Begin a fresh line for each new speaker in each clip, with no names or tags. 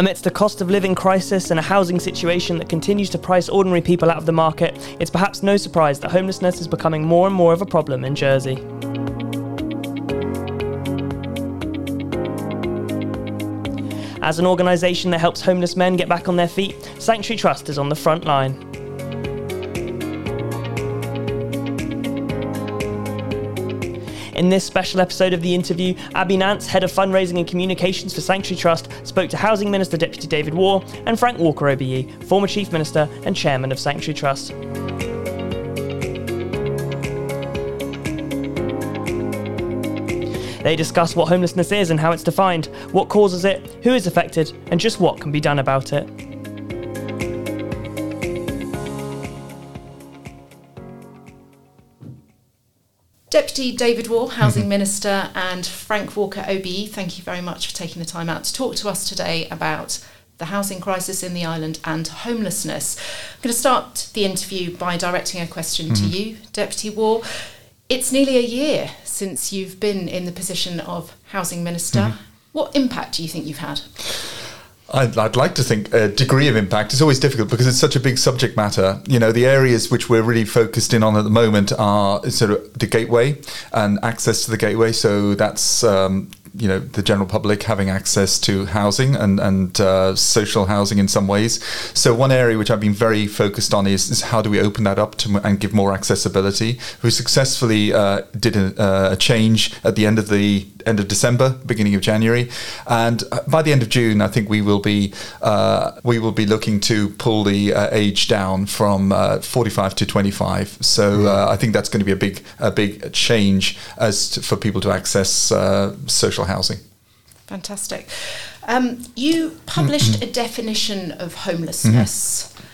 Amidst a cost of living crisis and a housing situation that continues to price ordinary people out of the market, it's perhaps no surprise that homelessness is becoming more and more of a problem in Jersey. As an organisation that helps homeless men get back on their feet, Sanctuary Trust is on the front line. In this special episode of the interview, Abby Nance, Head of Fundraising and Communications for Sanctuary Trust, spoke to Housing Minister Deputy David Warr and Frank Walker OBE, former Chief Minister and Chairman of Sanctuary Trust. They discuss what homelessness is and how it's defined, what causes it, who is affected, and just what can be done about it.
Deputy David Warr, Housing mm-hmm. Minister, and Frank Walker, OBE, thank you very much for taking the time out to talk to us today about the housing crisis in the island and homelessness. I'm going to start the interview by directing a question mm-hmm. to you, Deputy Warr. It's nearly a year since you've been in the position of Housing Minister. Mm-hmm. What impact do you think you've had?
I'd, I'd, like to think a degree of impact. It's always difficult because it's such a big subject matter. You know, the areas which we're really focused in on at the moment are sort of the gateway and access to the gateway. So that's um, you know the general public having access to housing and and uh, social housing in some ways. So one area which I've been very focused on is, is how do we open that up to and give more accessibility. We successfully uh, did a, a, change at the end of the end of December, beginning of January, and by the end of June, I think we will be uh, we will be looking to pull the uh, age down from uh, 45 to 25. So mm. I think that's going to be a big a big change as to, for people to access social social housing.
Fantastic. Um, you published a definition of homelessness. Mm-hmm.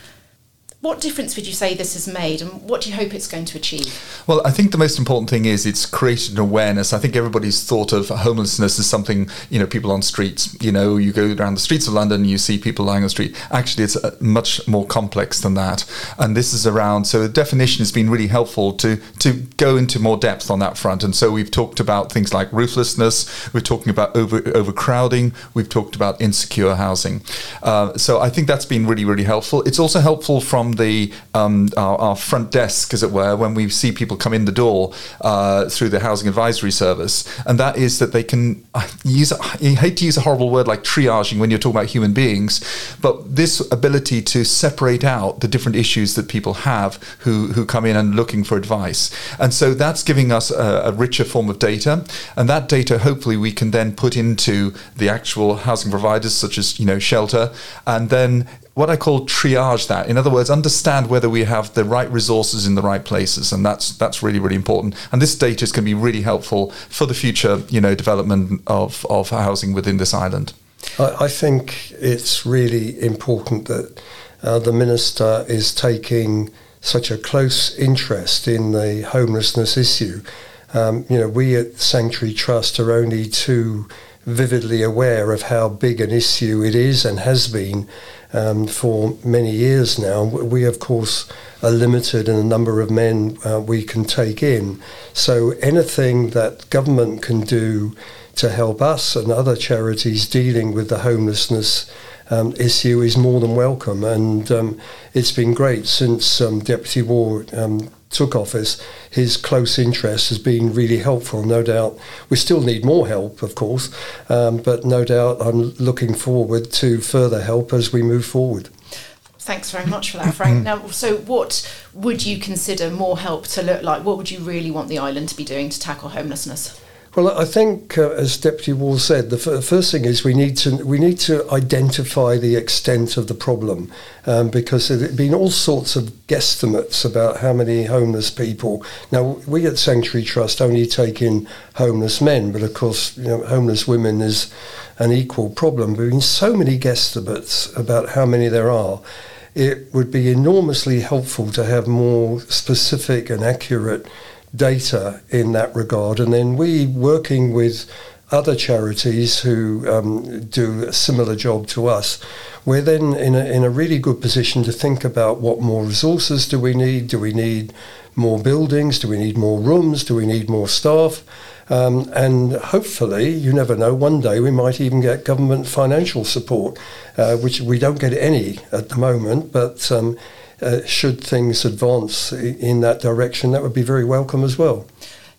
What difference would you say this has made, and what do you hope it's going to achieve?
Well, I think the most important thing is it's created an awareness. I think everybody's thought of homelessness as something, you know, people on streets. You know, you go around the streets of London, you see people lying on the street. Actually, it's uh, much more complex than that. And this is around, so the definition has been really helpful to, to go into more depth on that front. And so we've talked about things like rooflessness, we're talking about over, overcrowding, we've talked about insecure housing. Uh, so I think that's been really, really helpful. It's also helpful from the um, our, our, front desk, as it were, when we see people come in the door uh, through the housing advisory service, and that is that they can use. I hate to use a horrible word like triaging when you're talking about human beings, but this ability to separate out the different issues that people have who who come in and looking for advice, and so that's giving us a, a richer form of data, and that data hopefully we can then put into the actual housing providers such as you know shelter, and then what I call triage that. In other words, understand whether we have the right resources in the right places, and that's that's really really important. And this data is going to be really helpful for the future, you know, development of of housing within this island.
I, I think it's really important that uh, the minister is taking such a close interest in the homelessness issue. Um, you know, we at Sanctuary Trust are only too vividly aware of how big an issue it is and has been um, for many years now. We, of course, are limited in the number of men uh, we can take in. So anything that government can do to help us and other charities dealing with the homelessness um, issue is more than welcome. And um, it's been great since um, Deputy Warr um, took office, his close interest has been really helpful. No doubt we still need more help, of course, um, but no doubt I'm looking forward to further help as we move forward.
Thanks very much for that, Frank. now, so what would you consider more help to look like? What would you really want the island to be doing to tackle homelessness?
Well, I think, uh, as Deputy Warr said, the f- first thing is we need to we need to identify the extent of the problem, um, because there have been all sorts of guesstimates about how many homeless people. Now, we at Sanctuary Trust only take in homeless men, but of course, you know, homeless women is an equal problem. There have been so many guesstimates about how many there are. It would be enormously helpful to have more specific and accurate data in that regard. And then we, working with other charities who um, do a similar job to us, we're then in a, in a really good position to think about what more resources do we need? Do we need more buildings? Do we need more rooms? Do we need more staff? Um, and hopefully, you never know, one day we might even get government financial support, uh, which we don't get any at the moment, but um, uh, should things advance in that direction, that would be very welcome as well.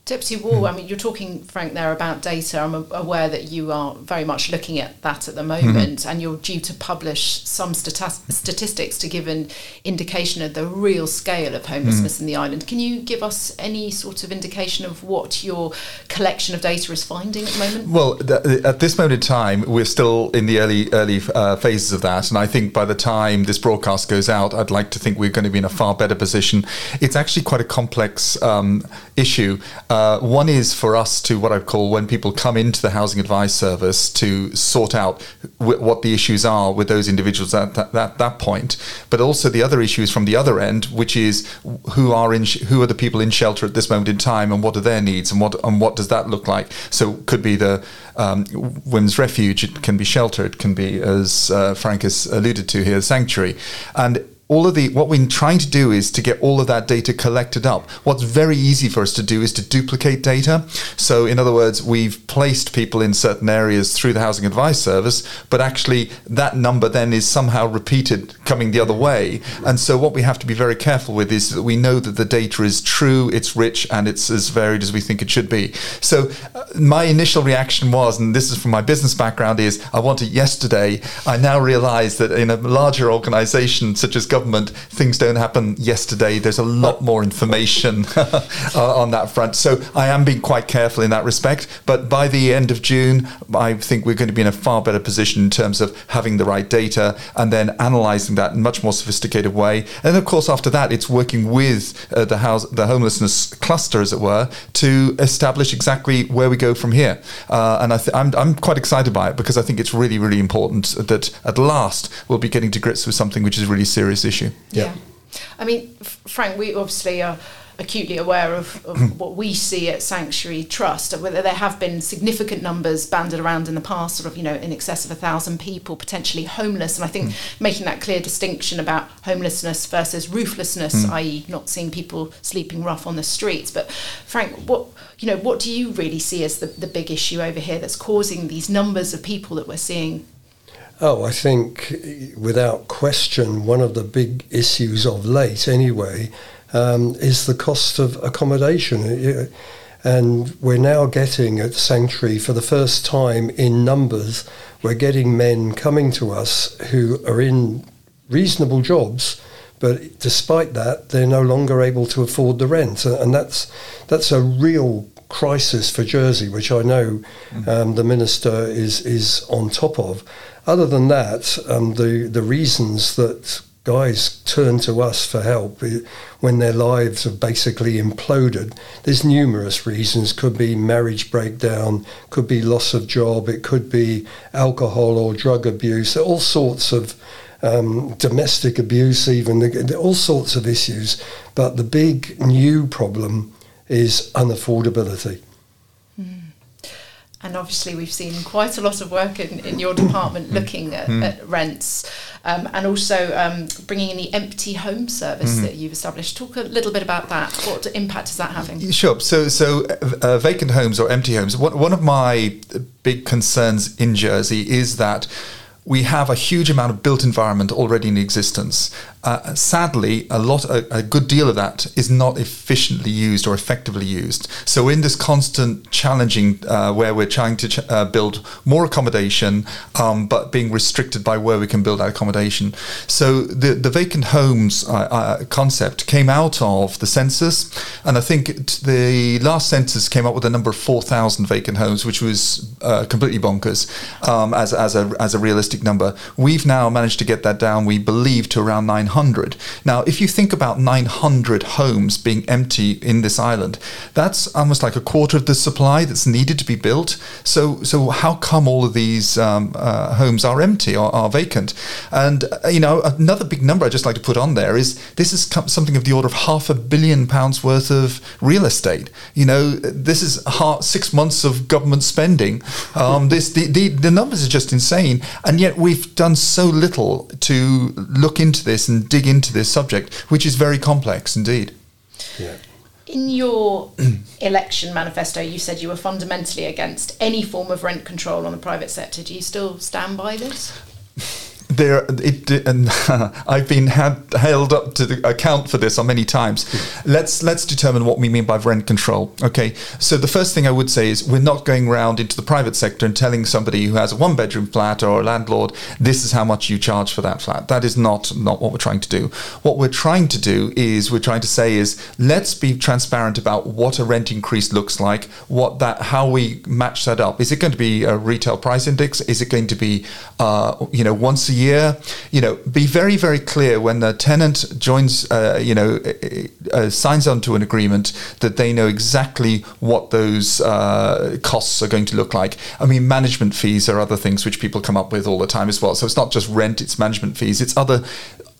Deputy Warr, I mean, you're talking, Frank, there about data. I'm aware that you are very much looking at that at the moment, mm-hmm. and you're due to publish some stati- statistics to give an indication of the real scale of homelessness mm-hmm. in the island. Can you give us any sort of indication of what your collection of data is finding at the moment?
Well, th- at this moment in time, we're still in the early early uh, phases of that, and I think by the time this broadcast goes out, I'd like to think we're going to be in a far better position. It's actually quite a complex um, issue. Uh, one is for us to what I call when people come into the housing advice service to sort out w- what the issues are with those individuals at that, that, that point. But also the other issue is from the other end, which is who are in sh- who are the people in shelter at this moment in time, and what are their needs, and what and what does that look like? So it could be the um, women's refuge, it can be shelter, it can be as uh, Frank has alluded to here, sanctuary, and all of the what we're trying to do is to get all of that data collected up. What's very easy for us to do is to duplicate data. So, in other words, we've placed people in certain areas through the housing advice service, but actually that number then is somehow repeated coming the other way. And so, what we have to be very careful with is that we know that the data is true, it's rich, and it's as varied as we think it should be. So, uh, my initial reaction was, and this is from my business background, is I want it yesterday. I now realize that in a larger organization such as government, things don't happen yesterday. There's a lot more information uh, on that front. So I am being quite careful in that respect. But by the end of June, I think we're going to be in a far better position in terms of having the right data and then analysing that in a much more sophisticated way. And of course, after that, it's working with uh, the house, the homelessness cluster, as it were, to establish exactly where we go from here. Uh, and I th- I'm, I'm quite excited by it because I think it's really, really important that at last we'll be getting to grips with something which is really serious issue.
Yeah. yeah. I mean, Frank, we obviously are acutely aware of, of what we see at Sanctuary Trust. Whether there have been significant numbers banded around in the past, sort of, you know, in excess of a thousand people potentially homeless. And I think mm. making that clear distinction about homelessness versus rooflessness, mm. i.e., not seeing people sleeping rough on the streets. But Frank, what you know, what do you really see as the, the big issue over here that's causing these numbers of people that we're seeing
Oh, I think without question, one of the big issues of late, anyway, um, is the cost of accommodation. And we're now getting at Sanctuary for the first time in numbers, we're getting men coming to us who are in reasonable jobs, but despite that, they're no longer able to afford the rent. And that's, that's a real crisis for Jersey, which I know mm. um, the minister is, is on top of. Other than that, um, the the reasons that guys turn to us for help when their lives have basically imploded. There's numerous reasons. Could be marriage breakdown, could be loss of job, it could be alcohol or drug abuse, all sorts of um, domestic abuse, even all sorts of issues. But the big new problem is unaffordability
and obviously we've seen quite a lot of work in, in your department mm. looking at, mm. at rents um, and also um, bringing in the empty home service mm. that you've established. Talk a little bit about that. What impact is that having?
Sure. So, so uh, vacant homes or empty homes. One, one of my big concerns in Jersey is that we have a huge amount of built environment already in existence. Uh, sadly, a lot, a, a, good deal of that is not efficiently used or effectively used. So, in this constant challenging, uh, where we're trying to ch- uh, build more accommodation, um, but being restricted by where we can build that accommodation. So, the the vacant homes uh, uh, concept came out of the census, and I think the last census came up with a number of four thousand vacant homes, which was completely bonkers um, as as a as a realistic number. We've now managed to get that down. We believe to around nine 900. Now, if you think about 900 homes being empty in this island, that's almost like a quarter of the supply that's needed to be built. So, so how come all of these um, uh, homes are empty or are vacant? And uh, you know, another big number I'd just like to put on there is this is something of the order of half a billion pounds worth of real estate. You know, this is six months of government spending. Um, this the, the the numbers are just insane, and yet we've done so little to look into this and dig into this subject, which is very complex indeed.
Yeah. In your election manifesto, you said you were fundamentally against any form of rent control on the private sector. Do you still stand by this?
there it and I've been had, held up to the account for this on many times. Let's let's determine what we mean by rent control. Okay, so the first thing I would say is we're not going around into the private sector and telling somebody who has a one bedroom flat or a landlord this is how much you charge for that flat. That is not not what we're trying to do. What we're trying to do is we're trying to say is let's be transparent about what a rent increase looks like, what that how we match that up. Is it going to be a retail price index? Is it going to be uh, you know once a year. You know, be very, very clear when the tenant joins, uh, you know, uh, uh, signs onto an agreement that they know exactly what those uh, costs are going to look like. I mean, management fees are other things which people come up with all the time as well. So it's not just rent; it's management fees. It's other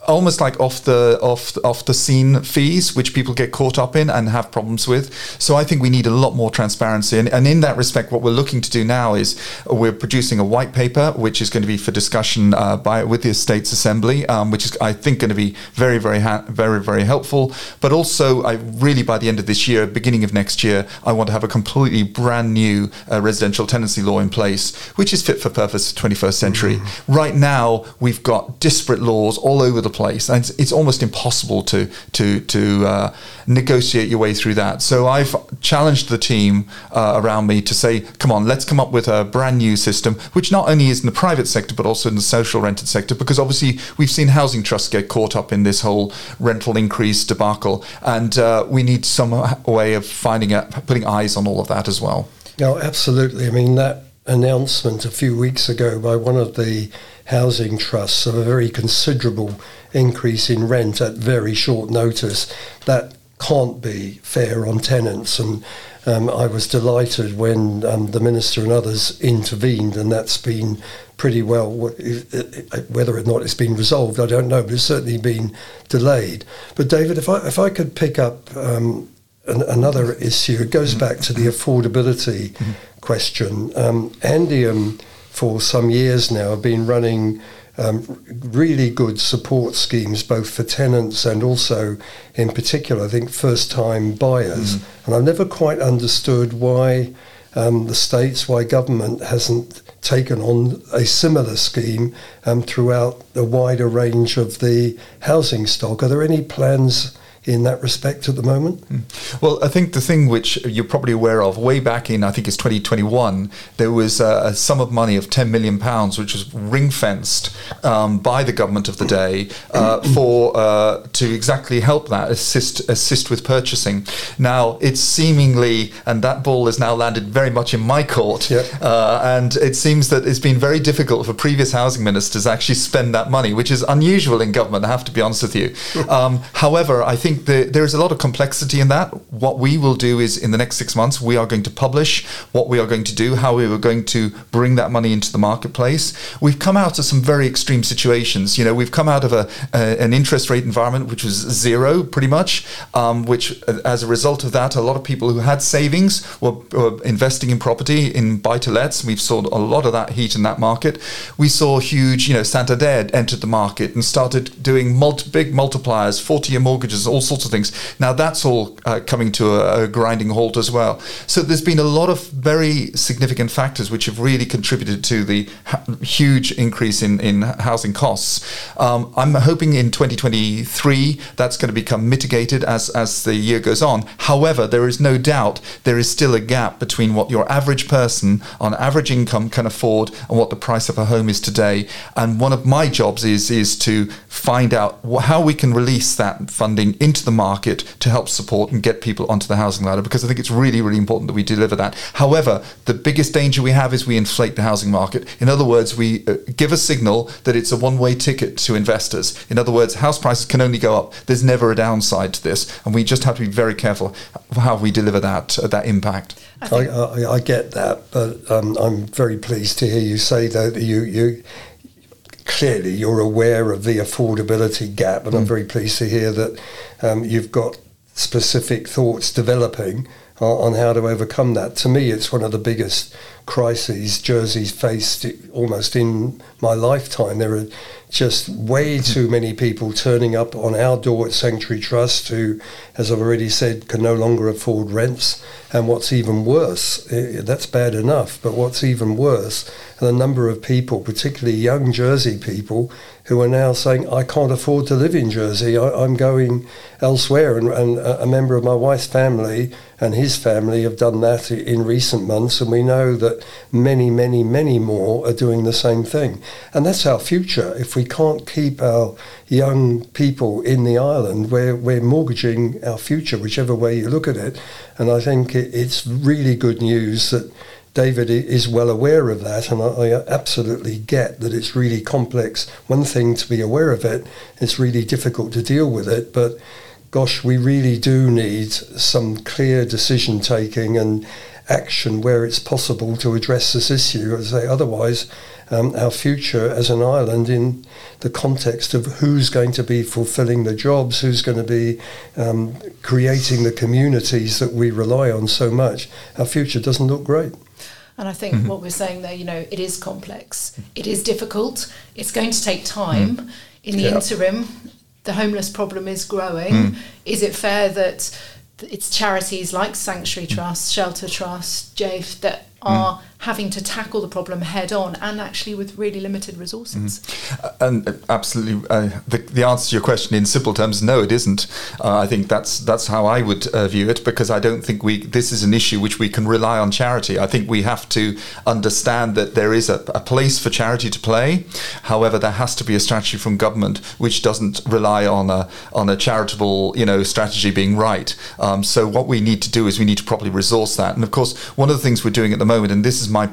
almost like off the off off the scene fees, which people get caught up in and have problems with. So I think we need a lot more transparency, and, and in that respect, what we're looking to do now is we're producing a white paper, which is going to be for discussion uh, by with the States Assembly, um, which is I think going to be very very ha- very very helpful. But also, I really by the end of this year, beginning of next year, I want to have a completely brand new uh, residential tenancy law in place, which is fit for purpose for 21st century. Mm-hmm. Right now, we've got disparate laws all over the place, and it's, it's almost impossible to to to uh, negotiate your way through that. So I've challenged the team uh, around me to say, come on, let's come up with a brand new system, which not only is in the private sector but also in the social rented sector, because obviously we've seen housing trusts get caught up in this whole rental increase debacle, and uh, we need some way of finding out, putting eyes on all of that as well.
No, absolutely. I mean that announcement a few weeks ago by one of the housing trusts of a very considerable increase in rent at very short notice. That can't be fair on tenants. And um, I was delighted when um, the minister and others intervened, and that's been pretty well. Whether or not it's been resolved, I don't know, but it's certainly been delayed. But David, if I if I could pick up um, an, another issue, it goes back to the affordability mm-hmm. question. Um, Andium for some years now have been running um, really good support schemes, both for tenants and also, in particular, I think first time buyers. Mm. And I've never quite understood why um, the states, why government hasn't taken on a similar scheme um, throughout the wider range of the housing stock. Are there any plans? In that respect at the moment? Hmm.
Well, I think the thing which you're probably aware of, way back in I think it's 2021, there was a, a sum of money of 10 million pounds, which was ring fenced um, by the government of the day uh, for uh, to exactly help that assist assist with purchasing. Now it's seemingly, and that ball has now landed very much in my court, yep. uh, and it seems that it's been very difficult for previous housing ministers actually spend that money, which is unusual in government. I have to be honest with you. Um, however, I think think the, there is a lot of complexity in that. What we will do is in the next six months, we are going to publish what we are going to do, how we are going to bring that money into the marketplace. We've come out of some very extreme situations. You know, we've come out of a, a an interest rate environment which was zero, pretty much, um, which uh, as a result of that, a lot of people who had savings were, were investing in property, in buy to lets. We've saw a lot of that heat in that market. We saw huge, you know, Santander entered the market and started doing multi, big multipliers, 40 year mortgages, all sorts of things. Now that's all uh, coming to a, a, grinding halt as well. So there's been a lot of very significant factors which have really contributed to the ha- huge increase in, in housing costs. Um, I'm hoping in 2023 that's going to become mitigated as, as the year goes on. However, there is no doubt there is still a gap between what your average person on average income can afford and what the price of a home is today. And one of my jobs is is to find out how we can release that funding into into the market to help support and get people onto the housing ladder because I think it's really, really important that we deliver that. However, the biggest danger we have is we inflate the housing market. In other words, we uh, give a signal that it's a one way ticket to investors. In other words, house prices can only go up. There's never a downside to this. And we just have to be very careful how we deliver that, uh, that impact.
I, I, I, get that, but um, I'm very pleased to hear you say that you, you clearly you're aware of the affordability gap, and mm. I'm very pleased to hear that um, you've got specific thoughts developing on how to overcome that. To me, it's one of the biggest crises Jersey's faced almost in my lifetime. There are just way mm-hmm. too many people turning up on our door at Sanctuary Trust who, as I've already said, can no longer afford rents. And what's even worse, eh, eh, that's bad enough, but what's even worse, the number of people, particularly young Jersey people, who are now saying, I can't afford to live in Jersey, I, am going elsewhere. And, and a member of my wife's family and his family have done that in recent months, and we know that many, many, many more are doing the same thing. And that's our future. If we can't keep our young people in the island, we're, we're mortgaging our future, whichever way you look at it. And I think it, it's really good news that David is well aware of that, and I, absolutely get that it's really complex. One thing to be aware of it, it's really difficult to deal with it, but gosh, we really do need some clear decision taking and action where it's possible to address this issue. As I say, otherwise, um, our future as an island in the context of who's going to be fulfilling the jobs, who's going to be um, creating the communities that we rely on so much, our future doesn't look great.
And I think mm-hmm. what we're saying there, you know, it is complex, it is difficult, it's going to take time. Mm. In the interim, the homeless problem is growing. Mm. Is it fair that it's charities like Sanctuary Trust, Shelter Trust, JAFE that are having to tackle the problem head on and actually with really limited resources.
Mm-hmm. And uh, absolutely, uh, the, the answer to your question in simple terms, no, it isn't. Uh, I think that's that's how I would uh, view it because I don't think we this is an issue which we can rely on charity. I think we have to understand that there is a, a place for charity to play. However, there has to be a strategy from government which doesn't rely on a on a charitable you know strategy being right. Um, so what we need to do is we need to properly resource that. And of course, one of the things we're doing at the moment, and this is my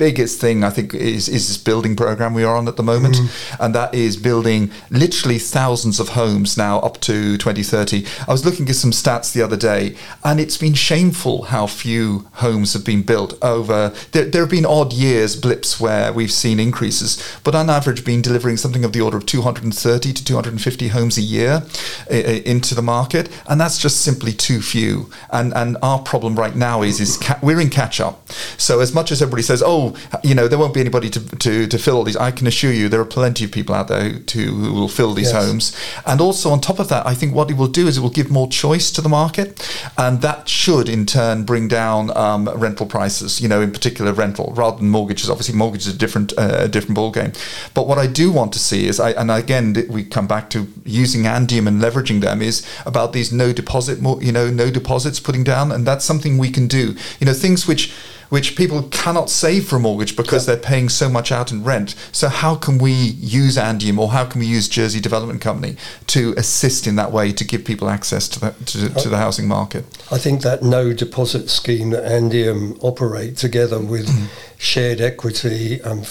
biggest thing I think is is this building program we are on at the moment, mm. and that is building literally thousands of homes now up to 2030. I was looking at some stats the other day, and it's been shameful how few homes have been built over. There, there have been odd years, blips where we've seen increases, but on average, been delivering something of the order of 230 to 250 homes a year into the market, and that's just simply too few. And and our problem right now is is ca- we're in catch up. So as much as everybody says, oh you know, there won't be anybody to, to, to fill all these. I can assure you there are plenty of people out there to, who will fill these yes. homes. And also, on top of that, I think what it will do is it will give more choice to the market. And that should, in turn, bring down um, rental prices, you know, in particular rental, rather than mortgages. Obviously, mortgages are a different, uh, a different ballgame. But what I do want to see is, I, and again, we come back to using Andium and leveraging them, is about these no deposit, you know, no deposits putting down. And that's something we can do. You know, things which which people cannot save for a mortgage because they're paying so much out in rent. So how can we use Andium or how can we use Jersey Development Company to assist in that way to give people access to the, to, to the housing market?
I think that no deposit scheme that Andium operate together with mm. shared equity um,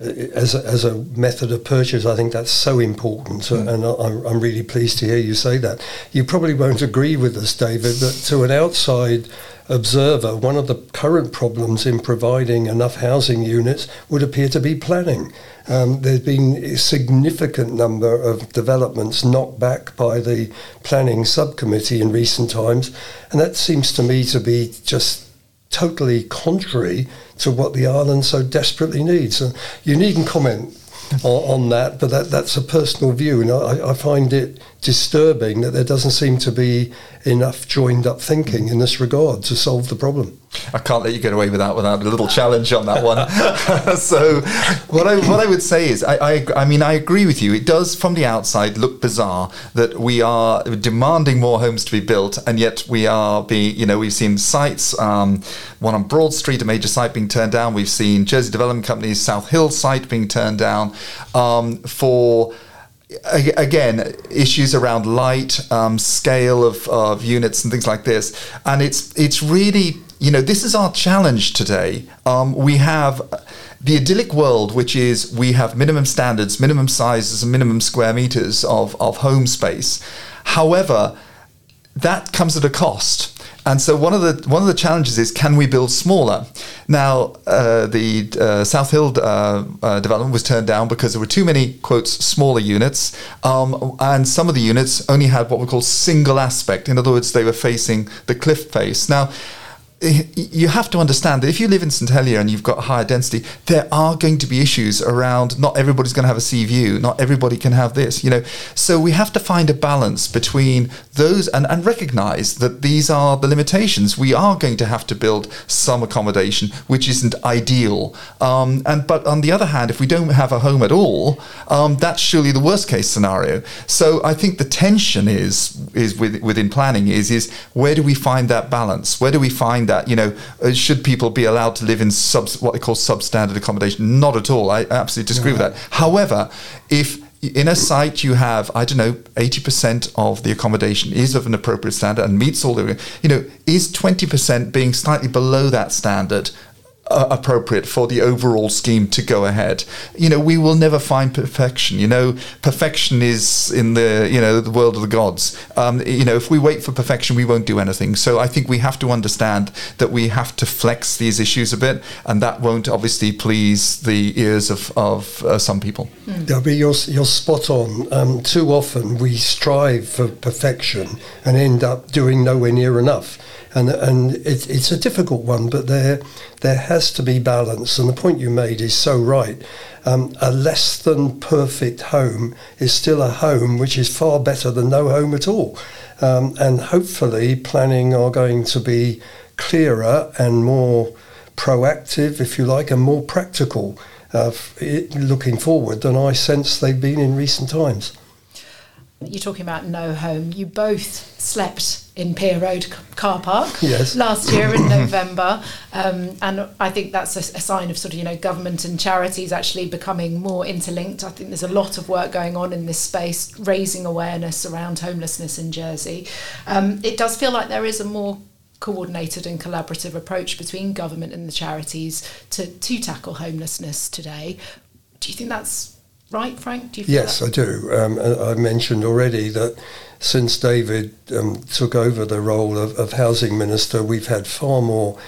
as a, as a method of purchase, I think that's so important, mm. and I, I'm really pleased to hear you say that. You probably won't agree with us, David, that to an outside observer, one of the current problems in providing enough housing units would appear to be planning. Um, there's been a significant number of developments knocked back by the planning subcommittee in recent times, and that seems to me to be just totally contrary to what the island so desperately needs. So you needn't comment on, on, that, but that, that's a personal view, and I, I find it disturbing that there doesn't seem to be enough joined up thinking in this regard to solve the problem.
I can't let you get away with that without a little challenge on that one. so, what I what I would say is, I, I, I mean I agree with you. It does from the outside look bizarre that we are demanding more homes to be built, and yet we are being you know we've seen sites, um, one on Broad Street, a major site being turned down. We've seen Jersey Development Company's South Hill site being turned down um, for again, issues around light, um, scale of, of units, and things like this. And it's it's really you know this is our challenge today. Um, we have the idyllic world, which is we have minimum standards, minimum sizes, and minimum square meters of, of home space. However, that comes at a cost. And so one of the one of the challenges is can we build smaller? Now uh, the uh, South Hill uh, uh, development was turned down because there were too many quotes smaller units, um, and some of the units only had what we call single aspect. In other words, they were facing the cliff face. Now you have to understand that if you live in St Helier and you've got higher density, there are going to be issues around. Not everybody's going to have a sea view. Not everybody can have this. You know, so we have to find a balance between those and, and recognise that these are the limitations. We are going to have to build some accommodation, which isn't ideal. Um, and but on the other hand, if we don't have a home at all, um, that's surely the worst case scenario. So I think the tension is is with, within planning is is where do we find that balance? Where do we find that that. You know, uh, should people be allowed to live in sub, what they call substandard accommodation? Not at all. I absolutely disagree no. with that. However, if in a site you have i don't know 80% of the accommodation is of an appropriate standard and meets all the you know is 20% being slightly below that standard uh, appropriate for the overall scheme to go ahead. You know, we will never find perfection. You know, perfection is in the you know the world of the gods. Um, you know, if we wait for perfection, we won't do anything. So I think we have to understand that we have to flex these issues a bit, and that won't obviously please the ears of of uh, some people.
Mm. Yeah, but you're you're spot on. Um, too often we strive for perfection and end up doing nowhere near enough and and it, it's a difficult one, but there there has to be balance. And the point you made is so right. Um, a less than perfect home is still a home, which is far better than no home at all. Um, and hopefully, planning are going to be clearer and more proactive, if you like, and more practical uh, looking forward than I sense they've been in recent times.
You're talking about no home. You both slept in Pier Road car park
yes.
last year in November, um, and I think that's a, a, sign of sort of you know government and charities actually becoming more interlinked. I think there's a lot of work going on in this space, raising awareness around homelessness in Jersey. Um, it does feel like there is a more coordinated and collaborative approach between government and the charities to to tackle homelessness today. Do you think that's right, Frank?
yes,
that?
I do. Um, I mentioned already that since David um, took over the role of, of housing minister, we've had far more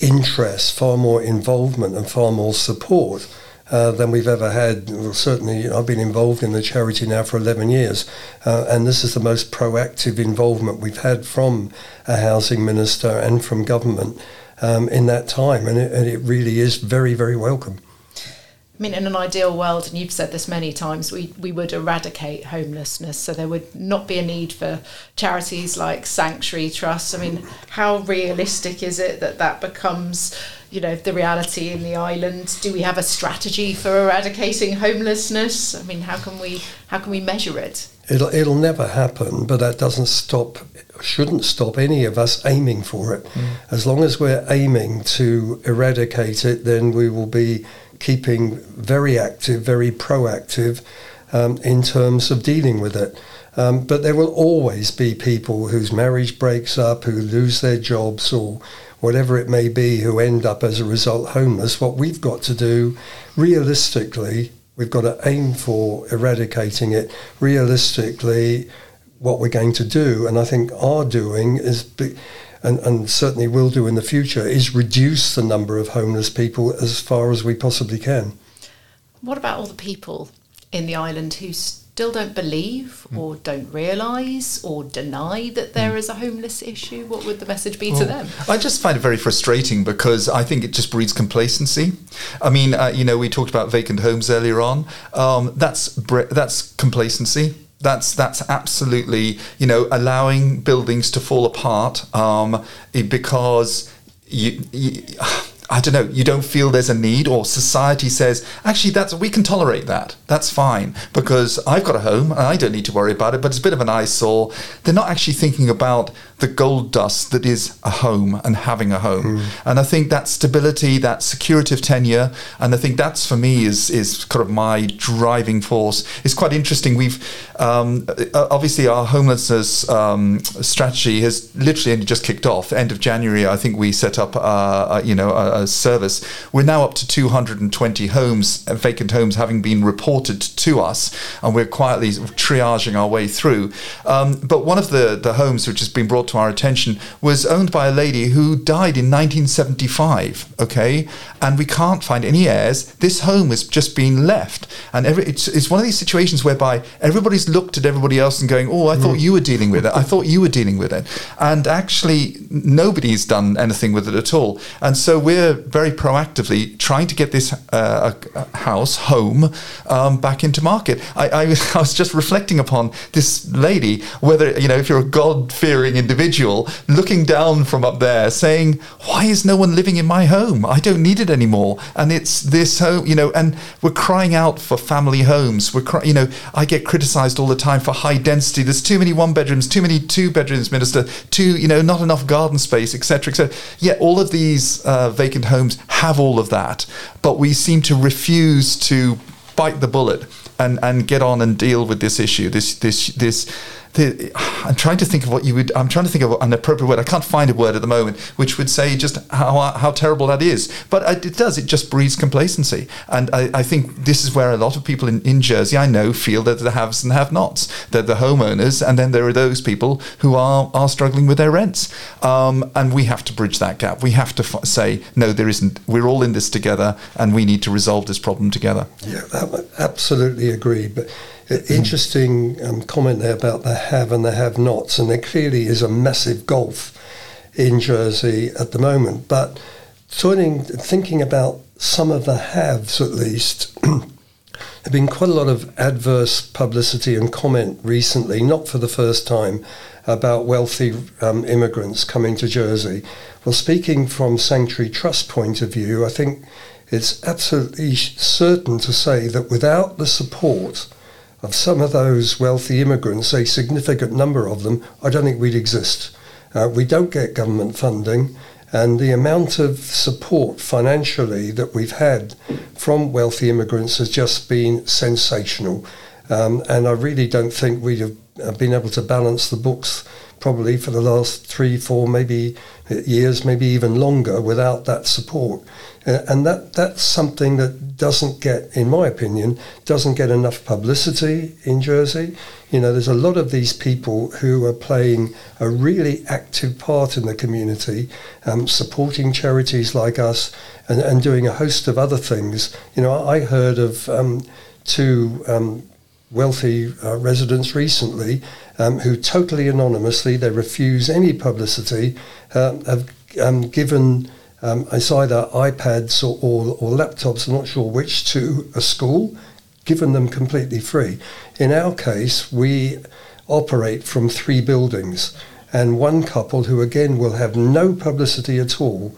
interest, far more involvement, and far more support. Uh, than we've ever had. Well, certainly, you know, I've been involved in the charity now for 11 years, uh, and this is the most proactive involvement we've had from a housing minister and from government um, in that time, and it, and it really is very, very welcome.
I mean, in an ideal world, and you've said this many times, we, we would eradicate homelessness. So there would not be a need for charities like Sanctuary Trust. I mean, how realistic is it that that becomes, you know, the reality in the island? Do we have a strategy for eradicating homelessness? I mean, how can we how can we measure it?
It'll it'll never happen, but that doesn't stop shouldn't stop any of us aiming for it. Mm. As long as we're aiming to eradicate it, then we will be keeping very active, very proactive um, in terms of dealing with it. Um, but there will always be people whose marriage breaks up, who lose their jobs, or whatever it may be, who end up as a result homeless. What we've got to do, realistically, we've got to aim for eradicating it. Realistically, what we're going to do, and I think are doing, is. And, and certainly will do in the future, is reduce the number of homeless people as far as we possibly can.
What about all the people in the island who still don't believe mm. or don't realise or deny that there mm. is a homeless issue? What would the message be well, to them?
I just find it very frustrating because I think it just breeds complacency. I mean, uh, you know, we talked about vacant homes earlier on. Um, that's bre- that's complacency that's that's absolutely you know allowing buildings to fall apart um, because you, you I don't know, you don't feel there's a need, or society says, actually, that's we can tolerate that. That's fine because I've got a home and I don't need to worry about it. But it's a bit of an eyesore. They're not actually thinking about the gold dust that is a home and having a home. Mm. And I think that stability, that security of tenure, and I think that's for me is is kind of my driving force. It's quite interesting. We've um, obviously our homelessness um, strategy has literally only just kicked off. End of January, I think we set up uh, you know a, a, service. We're now up to 220 homes, uh, vacant homes, having been reported to us, and we're quietly triaging our way through. Um, but one of the the homes which has been brought to our attention was owned by a lady who died in 1975. Okay, and we can't find any heirs. This home has just been left, and every, it's it's one of these situations whereby everybody's looked at everybody else and going, "Oh, I thought you were dealing with it. I thought you were dealing with it," and actually nobody's done anything with it at all. And so we're very proactively trying to get this uh, house, home, um, back into market. I, I, I was just reflecting upon this lady, whether you know, if you're a God fearing individual, looking down from up there, saying, "Why is no one living in my home? I don't need it anymore." And it's this home, you know, and we're crying out for family homes. We're, cry- you know, I get criticised all the time for high density. There's too many one bedrooms, too many two bedrooms, Minister. Too, you know, not enough garden space, etc., etc. Yeah, all of these uh, vacant homes have all of that, but we seem to refuse to bite the bullet and and get on and deal with this issue. This this this the, I'm trying to think of what you would. I'm trying to think of an appropriate word. I can't find a word at the moment which would say just how how terrible that is. But it does. It just breeds complacency, and I, I think this is where a lot of people in, in Jersey I know feel that the haves and have-nots. They're the homeowners, and then there are those people who are are struggling with their rents. Um, and we have to bridge that gap. We have to f- say no, there isn't. We're all in this together, and we need to resolve this problem together.
Yeah, absolutely agree. But interesting um, comment there about the have and the have nots, and there clearly is a massive gulf in Jersey at the moment. But turning, thinking about some of the haves at least, there have been quite a lot of adverse publicity and comment recently, not for the first time, about wealthy um, immigrants coming to Jersey. Well, speaking from Sanctuary Trust point of view, I think it's absolutely certain to say that without the support of some of those wealthy immigrants, a significant number of them, I don't think we'd exist. Uh, we don't get government funding, and the amount of support financially that we've had from wealthy immigrants has just been sensational. Um, and I really don't think we'd have been able to balance the books probably for the last three, four, maybe years, maybe even longer without that support. Uh, and that, that's something that doesn't get, in my opinion, doesn't get enough publicity in Jersey. You know, there's a lot of these people who are playing a really active part in the community, um, supporting charities like us and, and doing a host of other things. You know, I heard of um, two um, wealthy uh, residents recently um, who totally anonymously, they refuse any publicity, uh, have um, given um, it's either iPads or, or, or, laptops, I'm not sure which, to a school, given them completely free. In our case, we operate from three buildings, and one couple, who again will have no publicity at all,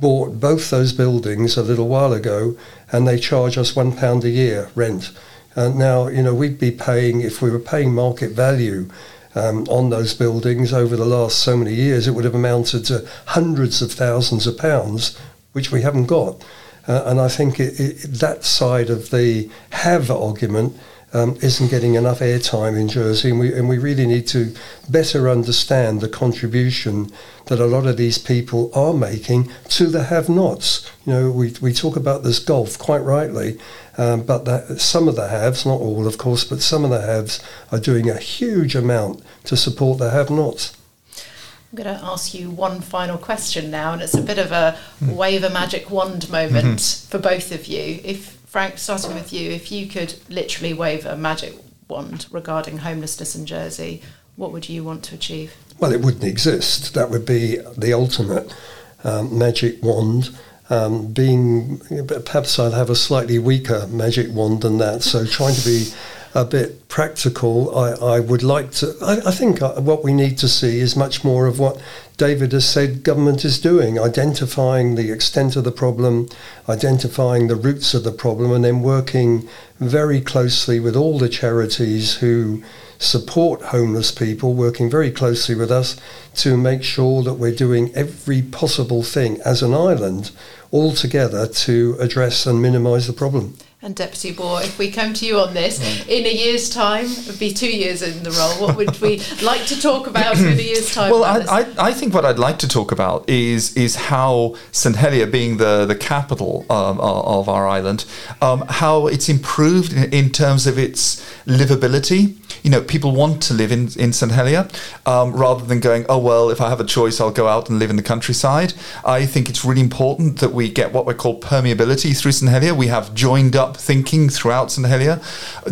bought both those buildings a little while ago, and they charge us £1 a year rent. Uh, now, you know, we'd be paying, if we were paying market value um, on those buildings over the last so many years, it would have amounted to hundreds of thousands of pounds, which we haven't got. Uh, and I think it, it, that side of the have argument um, isn't getting enough airtime in Jersey, and we, and we really need to better understand the contribution that a lot of these people are making to the have-nots. You know, we, we talk about this gulf quite rightly, um, but that, some of the haves, not all of course, but some of the haves are doing a huge amount to support the have-nots.
I'm going to ask you one final question now, and it's a bit of a wave a magic wand moment mm-hmm. for both of you. If Frank, starting with you, if you could literally wave a magic wand regarding homelessness in Jersey, what would you want to achieve?
Well, it wouldn't exist. That would be the ultimate um, magic wand. Um, being perhaps I'd have a slightly weaker magic wand than that. So trying to be a bit practical, I, I would like to. I, I think uh, what we need to see is much more of what David has said government is doing, identifying the extent of the problem, identifying the roots of the problem, and then working very closely with all the charities who support homeless people, working very closely with us to make sure that we're doing every possible thing as an island all together to address and minimise the problem.
And Deputy Warr, if we come to you on this, in a year's time, it'd be two years in the role, what would we like to talk about in a year's time?
Well, I, I, I, think what I'd like to talk about is is how St Helier, being the, the capital um, of our island, um, how it's improved in, in, terms of its livability. You know, people want to live in, in St Helier um, rather than going, oh, well, if I have a choice, I'll go out and live in the countryside. I think it's really important that we get what we call permeability through St Helier. We have joined up thinking throughout St Helier.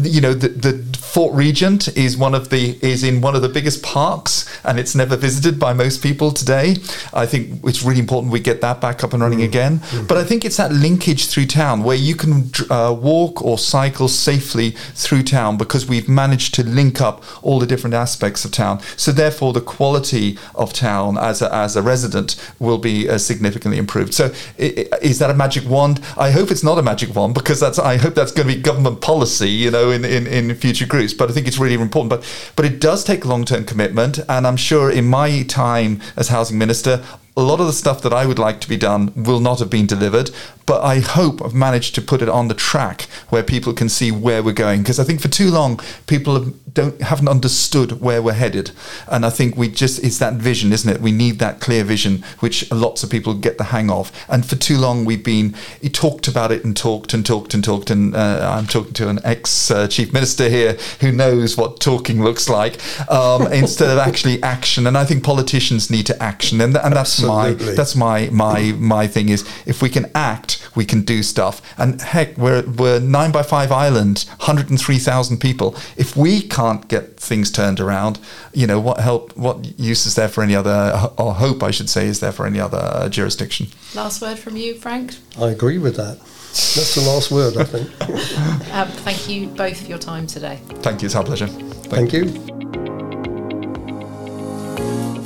You know, the, the Fort Regent is one of the is in one of the biggest parks, and it's never visited by most people today. I think it's really important we get that back up and running mm. again. Mm. But I think it's that linkage through town where you can uh, walk or cycle safely through town because we've managed to link up all the different aspects of town. So therefore, the quality of town as a, as a resident will be uh, significantly improved. So is that a magic wand? I hope it's not a magic wand because that's I hope that's going to be government policy, you know, in, in, in future groups. But I think it's really important. But but it does take long term commitment, and I'm sure in my time as housing minister, a lot of the stuff that I would like to be done will not have been delivered, but I hope I've managed to put it on the track where people can see where we're going. Because I think for too long people have, don't haven't understood where we're headed, and I think we just it's that vision, isn't it? We need that clear vision, which lots of people get the hang of. And for too long we've been talked about it and talked and talked and talked. And uh, I'm talking to an ex uh, chief minister here who knows what talking looks like um, instead of actually action. And I think politicians need to action, and, and that's my that's my my my thing is if we can act, we can do stuff. And heck, we're we're nine by five island, hundred and three thousand people. If we can't get things turned around, you know what help? What use is there for any other or hope I should say is there for any other jurisdiction?
Last word from you, Frank.
I agree with that. That's the last word, I think.
um, thank you both for your time today.
Thank you. It's our pleasure.
Thank, thank you. you.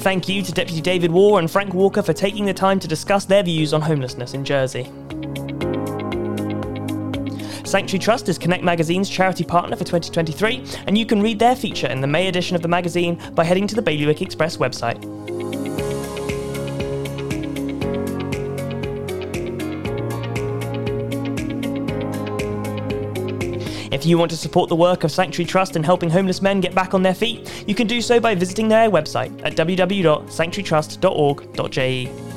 Thank you to Deputy David Warr and Frank Walker for taking the time to discuss their views on homelessness in Jersey. Sanctuary Trust is Connect Magazine's charity partner for 2023, and you can read their feature in the May edition of the magazine by heading to the Bailiwick Express website. If you want to support the work of Sanctuary Trust in helping homeless men get back on their feet, you can do so by visiting their website at www.sanctuarytrust.org.je.